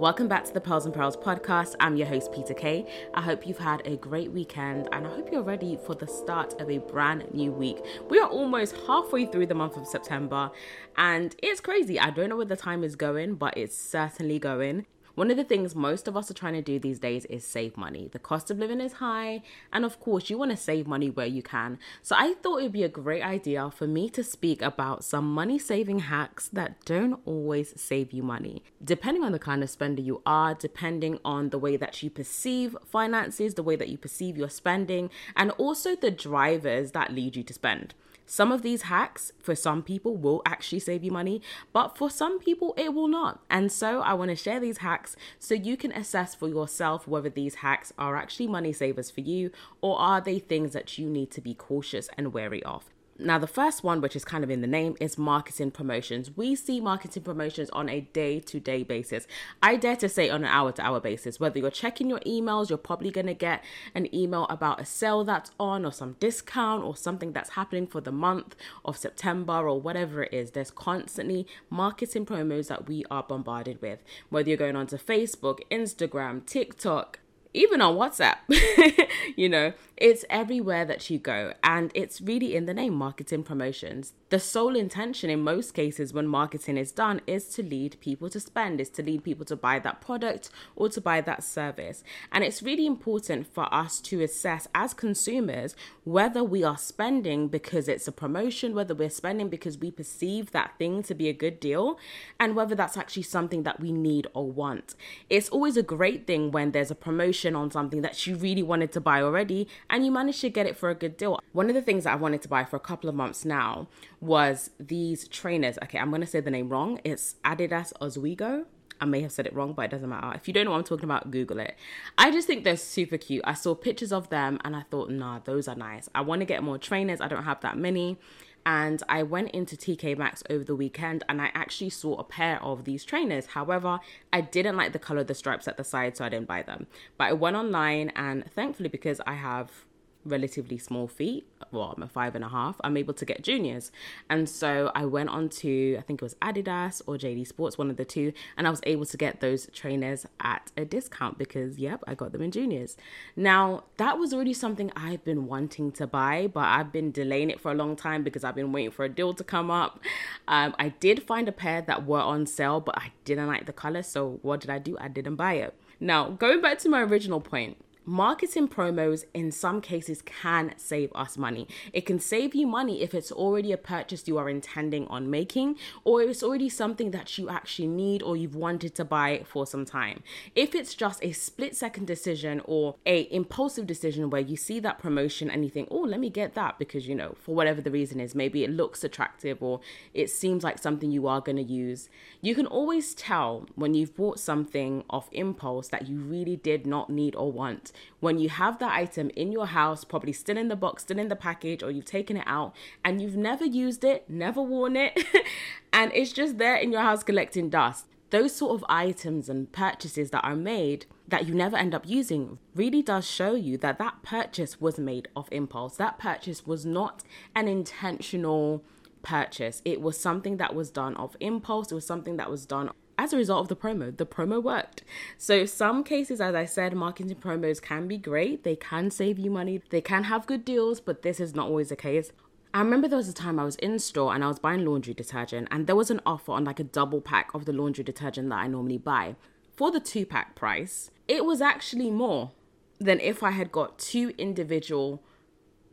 Welcome back to the Pearls and Perils podcast. I'm your host, Peta-Kay. I hope you've had a great weekend and I hope you're ready for the start of a brand new week. We are almost halfway through the month of September and it's crazy. I don't know where the time is going, but it's certainly going. One of the things most of us are trying to do these days is save money. The cost of living is high, and of course, you want to save money where you can. So, I thought it would be a great idea for me to speak about some money saving hacks that don't always save you money. Depending on the kind of spender you are, depending on the way that you perceive finances, the way that you perceive your spending, and also the drivers that lead you to spend. Some of these hacks for some people will actually save you money, but for some people it will not. And so I want to share these hacks so you can assess for yourself whether these hacks are actually money savers for you or are they things that you need to be cautious and wary of. Now, the first one, which is kind of in the name, is marketing promotions. We see marketing promotions on a day to day basis. I dare to say on an hour to hour basis. Whether you're checking your emails, you're probably going to get an email about a sale that's on or some discount or something that's happening for the month of September or whatever it is. There's constantly marketing promos that we are bombarded with. Whether you're going onto Facebook, Instagram, TikTok, even on WhatsApp, you know, it's everywhere that you go. And it's really in the name marketing promotions. The sole intention in most cases when marketing is done is to lead people to spend, is to lead people to buy that product or to buy that service. And it's really important for us to assess as consumers whether we are spending because it's a promotion, whether we're spending because we perceive that thing to be a good deal, and whether that's actually something that we need or want. It's always a great thing when there's a promotion on something that you really wanted to buy already and you manage to get it for a good deal. One of the things that I wanted to buy for a couple of months now was these trainers. Okay, I'm going to say the name wrong. It's Adidas Ozweego. I may have said it wrong, but it doesn't matter. If you don't know what I'm talking about, Google it. I just think they're super cute. I saw pictures of them and I thought, nah, those are nice. I want to get more trainers. I don't have that many. And I went into TK Maxx over the weekend and I actually saw a pair of these trainers. However, I didn't like the color of the stripes at the side, so I didn't buy them. But I went online and thankfully, because I have relatively small feet, well, I'm a five and a half, I'm able to get juniors. And so I went on to, I think it was Adidas or JD Sports, one of the two, and I was able to get those trainers at a discount because, yep, I got them in juniors. Now, that was already something I've been wanting to buy, but I've been delaying it for a long time because I've been waiting for a deal to come up. Um, I did find a pair that were on sale, but I didn't like the color. So what did I do? I didn't buy it. Now, going back to my original point, marketing promos in some cases can save us money. It can save you money if it's already a purchase you are intending on making, or it's already something that you actually need or you've wanted to buy for some time. If it's just a split second decision or a impulsive decision where you see that promotion and you think, oh, let me get that because you know, for whatever the reason is, maybe it looks attractive or it seems like something you are going to use, you can always tell when you've bought something off impulse that you really did not need or want when you have that item in your house, probably still in the box, still in the package, or you've taken it out and you've never used it, never worn it, and it's just there in your house collecting dust. Those sort of items and purchases that are made that you never end up using really does show you that that purchase was made off impulse. That purchase was not an intentional purchase. It was something that was done off impulse. It was something that was done as a result of the promo. The promo worked. So, some cases, as I said, marketing promos can be great. They can save you money, they can have good deals, but this is not always the case. I remember there was a time I was in store and I was buying laundry detergent, and there was an offer on like a double pack of the laundry detergent that I normally buy. For the two pack price, it was actually more than if I had got two individual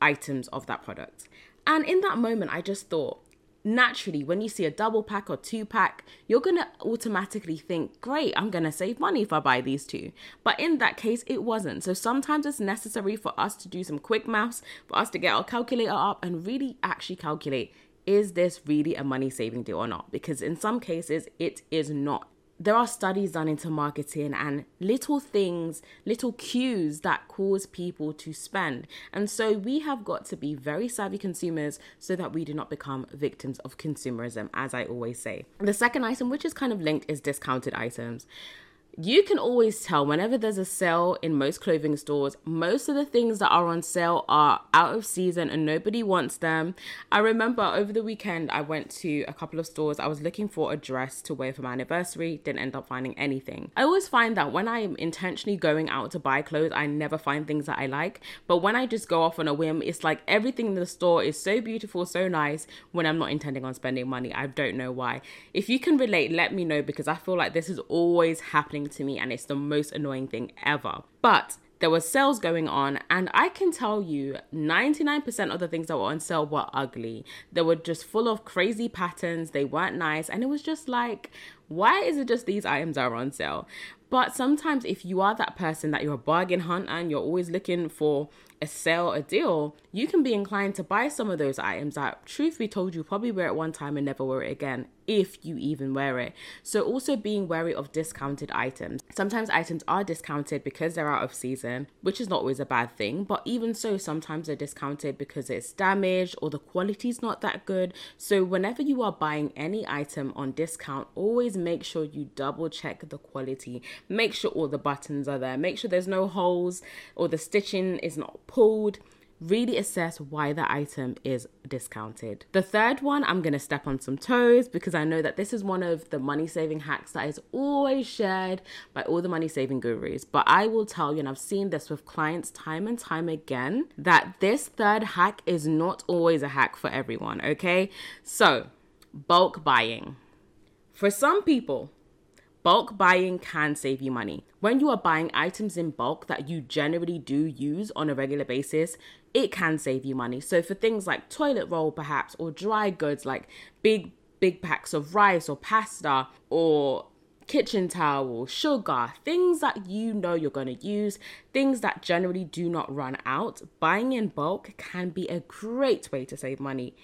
items of that product. And in that moment, I just thought, naturally, when you see a double pack or two pack, you're going to automatically think, great, I'm going to save money if I buy these two. But in that case, it wasn't. So sometimes it's necessary for us to do some quick maths, for us to get our calculator up and really actually calculate is this really a money saving deal or not? Because in some cases, it is not there are studies done into marketing and little things, little cues that cause people to spend. And so we have got to be very savvy consumers so that we do not become victims of consumerism, as I always say. The second item, which is kind of linked, is discounted items You can always tell whenever there's a sale in most clothing stores, most of the things that are on sale are out of season and nobody wants them. I remember over the weekend, I went to a couple of stores. I was looking for a dress to wear for my anniversary, didn't end up finding anything. I always find that when I'm intentionally going out to buy clothes, I never find things that I like. But when I just go off on a whim, it's like everything in the store is so beautiful, so nice when I'm not intending on spending money. I don't know why. If you can relate, let me know because I feel like this is always happening to me and it's the most annoying thing ever. But there were sales going on and i can tell you 99% of the things that were on sale were ugly. They were just full of crazy patterns. They weren't nice. And it was just like why is it just these items are on sale? But sometimes if you are that person that you're a bargain hunter and you're always looking for a sale, a deal, you can be inclined to buy some of those items that, truth be told, you probably wear at one time and never wear it again, if you even wear it. So, also being wary of discounted items. Sometimes items are discounted because they're out of season, which is not always a bad thing, but even so, sometimes they're discounted because it's damaged or the quality's not that good. So, whenever you are buying any item on discount, always make sure you double check the quality. Make sure all the buttons are there, make sure there's no holes or the stitching is not pulled really assess why the item is discounted. The third one, I'm to step on some toes because I know that this is one of the money saving hacks that is always shared by all the money saving gurus. But I will tell you, and I've seen this with clients time and time again, that this third hack is not always a hack for everyone, okay? So, bulk buying. For some people, Bulk buying can save you money. When you are buying items in bulk that you generally do use on a regular basis, it can save you money. So, for things like toilet roll, perhaps, or dry goods like big, big packs of rice or pasta or kitchen towel, sugar, things that you know you're going to use, things that generally do not run out, buying in bulk can be a great way to save money.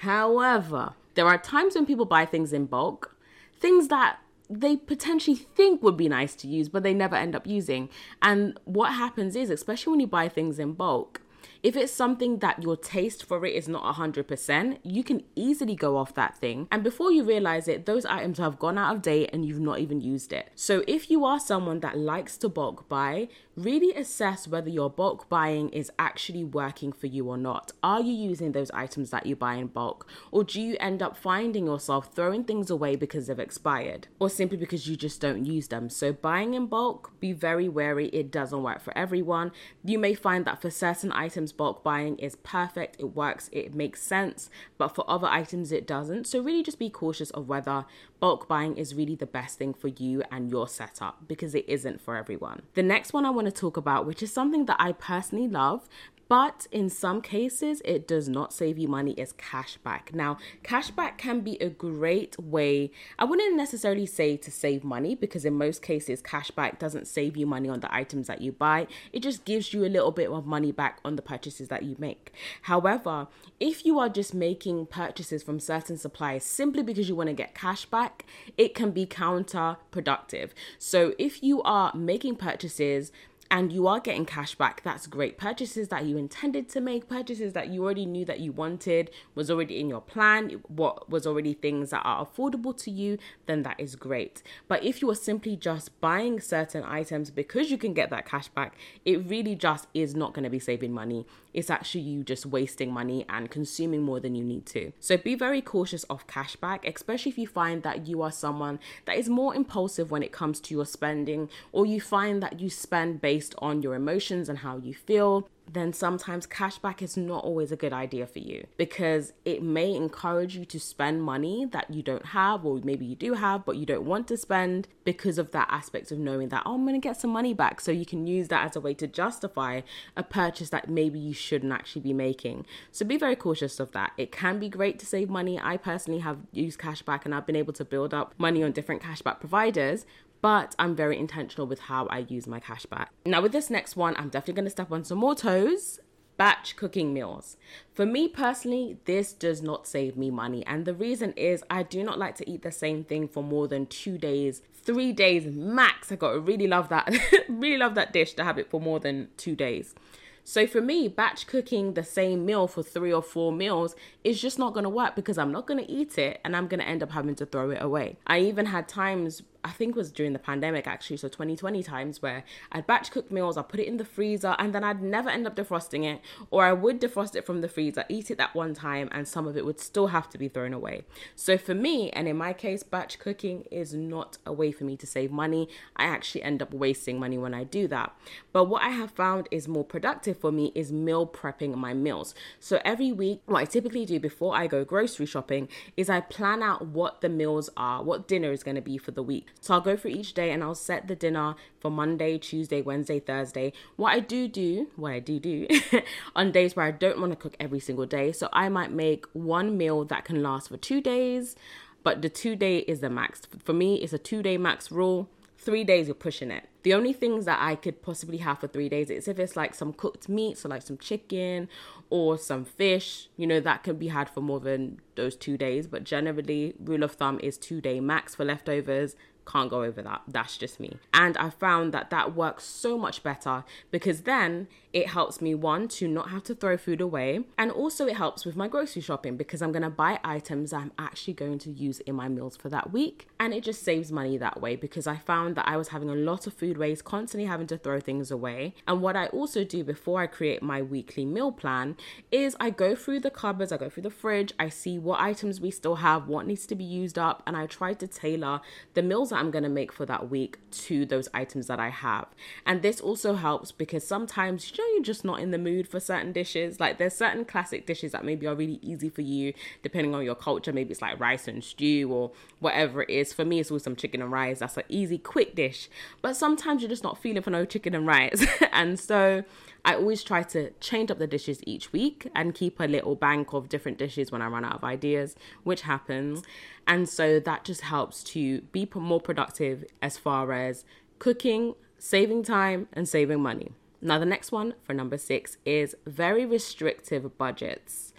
However, there are times when people buy things in bulk, things that they potentially think would be nice to use, but they never end up using. And what happens is, especially when you buy things in bulk, if it's something that your taste for it is not 100%, you can easily go off that thing. And before you realize it, those items have gone out of date and you've not even used it. So if you are someone that likes to bulk buy, really assess whether your bulk buying is actually working for you or not. Are you using those items that you buy in bulk? Or do you end up finding yourself throwing things away because they've expired? Or simply because you just don't use them? So buying in bulk, be very wary. It doesn't work for everyone. You may find that for certain items, bulk buying is perfect, it works, it makes sense, but for other items it doesn't. So really just be cautious of whether bulk buying is really the best thing for you and your setup because it isn't for everyone. The next one I want to talk about, which is something that I personally love but in some cases, it does not save you money, is cashback. Now, cashback can be a great way, I wouldn't necessarily say to save money because in most cases, cashback doesn't save you money on the items that you buy. It just gives you a little bit of money back on the purchases that you make. However, if you are just making purchases from certain suppliers simply because you want to get cashback, it can be counterproductive. So if you are making purchases and you are getting cash back, that's great. Purchases that you intended to make, purchases that you already knew that you wanted, was already in your plan, what was already things that are affordable to you, then that is great. But if you are simply just buying certain items because you can get that cash back, it really just is not going to be saving money. It's actually you just wasting money and consuming more than you need to. So be very cautious of cashback, especially if you find that you are someone that is more impulsive when it comes to your spending, or you find that you spend based based on your emotions and how you feel, then sometimes cashback is not always a good idea for you because it may encourage you to spend money that you don't have, or maybe you do have, but you don't want to spend because of that aspect of knowing that, oh, I'm going to get some money back. So you can use that as a way to justify a purchase that maybe you shouldn't actually be making. So be very cautious of that. It can be great to save money. I personally have used cashback and I've been able to build up money on different cashback providers, but I'm very intentional with how I use my cashback. Now, with this next one, I'm definitely going to step on some more toes. Batch cooking meals. For me personally, this does not save me money. And the reason is I do not like to eat the same thing for more than two days, three days max. I got to really love that, really love that dish to have it for more than two days. So for me, batch cooking the same meal for three or four meals is just not to work because I'm not to eat it and I'm to end up having to throw it away. I even had times I think was during the pandemic actually, so 2020 times where I'd batch cook meals, I'd put it in the freezer, and then I'd never end up defrosting it, or I would defrost it from the freezer, eat it that one time, and some of it would still have to be thrown away. So for me, and in my case, batch cooking is not a way for me to save money. I actually end up wasting money when I do that. But what I have found is more productive for me is meal prepping my meals. So every week, what I typically do before I go grocery shopping is I plan out what the meals are, what dinner is going to be for the week. So I'll go through each day and I'll set the dinner for Monday, Tuesday, Wednesday, Thursday. What I do do, what I do do on days where I don't want to cook every single day. So I might make one meal that can last for two days, but the two day is the max. For me, it's a two day max rule. Three days, you're pushing it. The only things that I could possibly have for three days is if it's like some cooked meat, so like some chicken or some fish, you know, that can be had for more than those two days. But generally, rule of thumb is two day max for leftovers can't go over that. That's just me. And I found that that works so much better because then it helps me, one, to not have to throw food away. And also, it helps with my grocery shopping because I'm going to buy items I'm actually going to use in my meals for that week. And it just saves money that way because I found that I was having a lot of food waste, constantly having to throw things away. And what I also do before I create my weekly meal plan is I go through the cupboards, I go through the fridge, I see what items we still have, what needs to be used up, and I try to tailor the meals that I'm going to make for that week to those items that I have. And this also helps because sometimes know you're just not in the mood for certain dishes. Like there's certain classic dishes that maybe are really easy for you depending on your culture. Maybe it's like rice and stew or whatever it is. For me, it's always some chicken and rice. That's an easy, quick dish. But sometimes you're just not feeling for no chicken and rice. and so I always try to change up the dishes each week and keep a little bank of different dishes when I run out of ideas, which happens. And so that just helps to be more productive as far as cooking, saving time, and saving money. Now, the next one for number six is very restrictive budgets.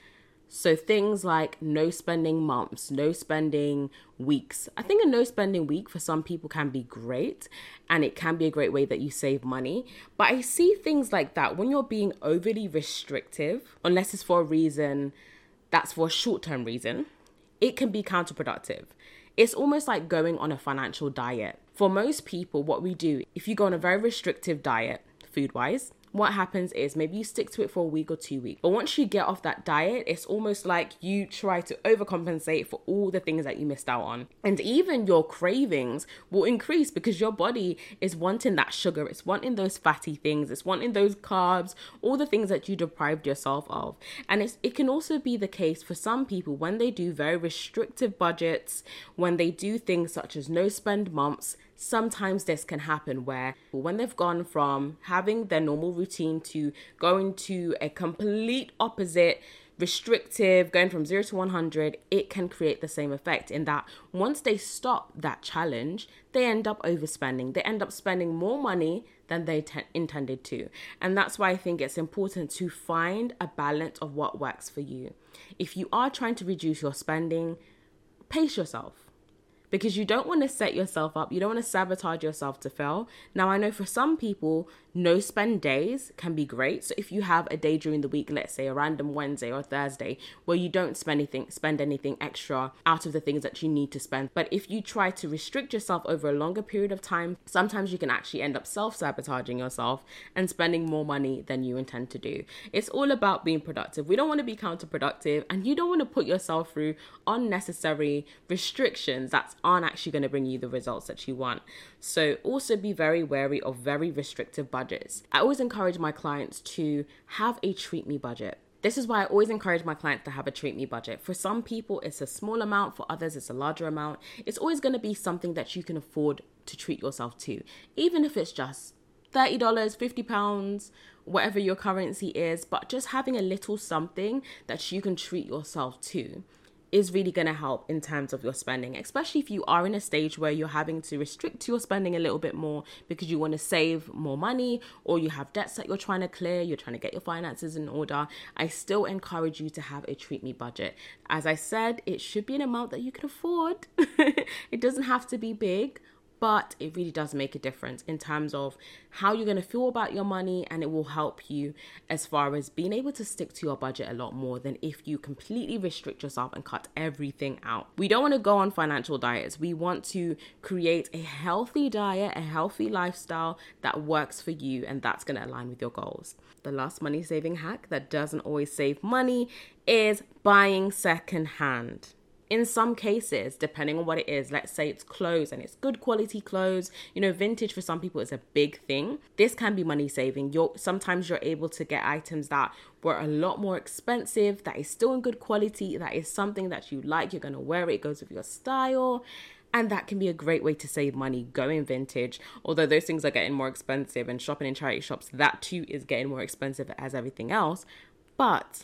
So things like no spending months, no spending weeks. I think a no spending week for some people can be great and it can be a great way that you save money. But I see things like that when you're being overly restrictive, unless it's for a reason that's for a short term reason, it can be counterproductive. It's almost like going on a financial diet. For most people, what we do, if you go on a very restrictive diet, food wise what happens is maybe you stick to it for a week or two weeks. But once you get off that diet, it's almost like you try to overcompensate for all the things that you missed out on. And even your cravings will increase because your body is wanting that sugar, it's wanting those fatty things, it's wanting those carbs, all the things that you deprived yourself of. And it's, it can also be the case for some people when they do very restrictive budgets, when they do things such as no spend months sometimes this can happen where when they've gone from having their normal routine to going to a complete opposite restrictive going from 0 to 100 it can create the same effect in that once they stop that challenge they end up overspending. They end up spending more money than they te- intended to. And that's why i think it's important to find a balance of what works for you. If you are trying to reduce your spending pace yourself. Because you don't want to set yourself up, you don't want to sabotage yourself to fail. Now, I know for some people, no spend days can be great. So if you have a day during the week, let's say a random Wednesday or Thursday, where you don't spend anything, spend anything extra out of the things that you need to spend. But if you try to restrict yourself over a longer period of time, sometimes you can actually end up self-sabotaging yourself and spending more money than you intend to do. It's all about being productive. We don't want to be counterproductive and you don't want to put yourself through unnecessary restrictions that aren't actually going to bring you the results that you want. So also be very wary of very restrictive budgets. I always encourage my clients to have a treat me budget. This is why I always encourage my clients to have a treat me budget. For some people, it's a small amount, for others, it's a larger amount. It's always going to be something that you can afford to treat yourself to, even if it's just $30, £50, whatever your currency is, but just having a little something that you can treat yourself to is really going to help in terms of your spending, especially if you are in a stage where you're having to restrict your spending a little bit more because you want to save more money or you have debts that you're trying to clear, you're trying to get your finances in order. I still encourage you to have a treat me budget. As I said, it should be an amount that you can afford. it doesn't have to be big, but it really does make a difference in terms of how you're going to feel about your money and it will help you as far as being able to stick to your budget a lot more than if you completely restrict yourself and cut everything out. We don't want to go on financial diets. We want to create a healthy diet, a healthy lifestyle that works for you and that's going to align with your goals. The last money saving hack that doesn't always save money is buying secondhand in some cases, depending on what it is, let's say it's clothes and it's good quality clothes, you know, vintage for some people is a big thing. This can be money saving. You're sometimes you're able to get items that were a lot more expensive, that is still in good quality, that is something that you like, you're gonna wear it, it goes with your style. And that can be a great way to save money going vintage. Although those things are getting more expensive and shopping in charity shops, that too is getting more expensive as everything else. But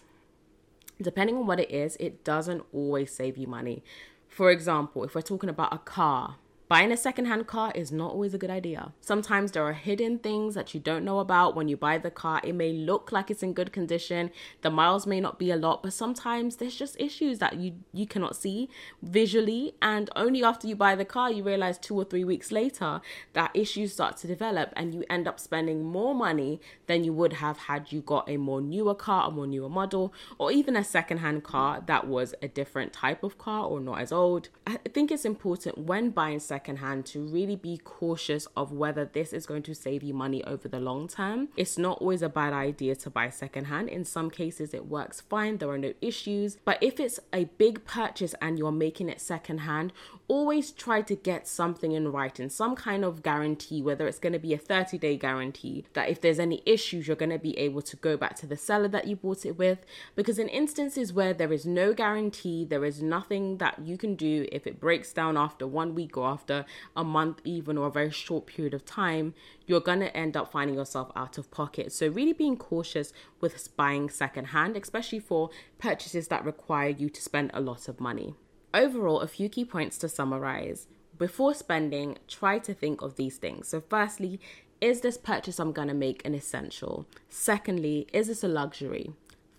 depending on what it is, it doesn't always save you money. For example, if we're talking about a car, Buying a secondhand car is not always a good idea. Sometimes there are hidden things that you don't know about when you buy the car. It may look like it's in good condition. The miles may not be a lot, but sometimes there's just issues that you you cannot see visually and only after you buy the car you realize 2 or 3 weeks later that issues start to develop and you end up spending more money than you would have had you got a more newer car, a more newer model, or even a secondhand car that was a different type of car or not as old. I think it's important when buying secondhand to really be cautious of whether this is going to save you money over the long term. It's not always a bad idea to buy secondhand. In some cases, it works fine, there are no issues. But if it's a big purchase and you're making it secondhand, always try to get something in writing, some kind of guarantee, whether it's going to be a 30 day guarantee, that if there's any issues, you're going to be able to go back to the seller that you bought it with. Because in instances where there is no guarantee, there is nothing that you can do if it breaks down after one week or after after a month, even or a very short period of time, you're going to end up finding yourself out of pocket. So, really being cautious with buying secondhand, especially for purchases that require you to spend a lot of money. Overall, a few key points to summarize. Before spending, try to think of these things. So, firstly, is this purchase I'm going to make an essential? Secondly, is this a luxury?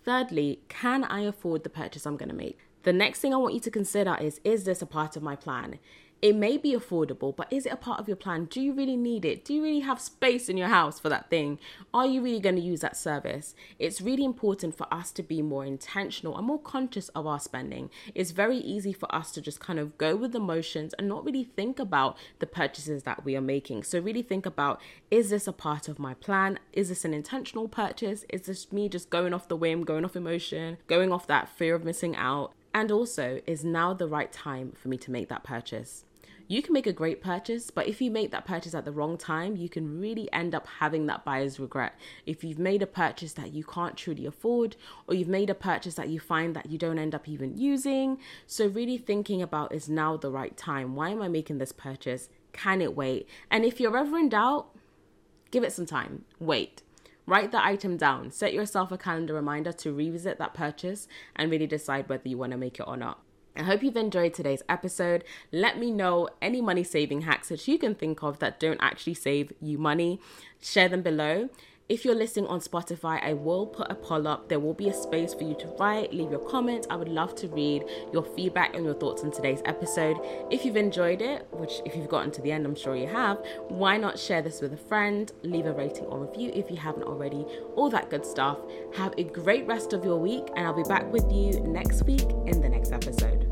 Thirdly, can I afford the purchase I'm going to make? The next thing I want you to consider is is this a part of my plan? It may be affordable, but is it a part of your plan? Do you really need it? Do you really have space in your house for that thing? Are you really going to use that service? It's really important for us to be more intentional and more conscious of our spending. It's very easy for us to just kind of go with the motions and not really think about the purchases that we are making. So, really think about is this a part of my plan? Is this an intentional purchase? Is this me just going off the whim, going off emotion, going off that fear of missing out? And also, is now the right time for me to make that purchase? You can make a great purchase, but if you make that purchase at the wrong time, you can really end up having that buyer's regret. If you've made a purchase that you can't truly afford, or you've made a purchase that you find that you don't end up even using. So, really thinking about is now the right time? Why am I making this purchase? Can it wait? And if you're ever in doubt, give it some time. Wait. Write the item down. Set yourself a calendar reminder to revisit that purchase and really decide whether you want to make it or not. I hope you've enjoyed today's episode. Let me know any money saving hacks that you can think of that don't actually save you money. Share them below. If you're listening on Spotify, I will put a poll up. There will be a space for you to write, leave your comments. I would love to read your feedback and your thoughts on today's episode. If you've enjoyed it, which if you've gotten to the end, I'm sure you have, why not share this with a friend? Leave a rating or review if you haven't already. All that good stuff. Have a great rest of your week, and I'll be back with you next week in the next episode.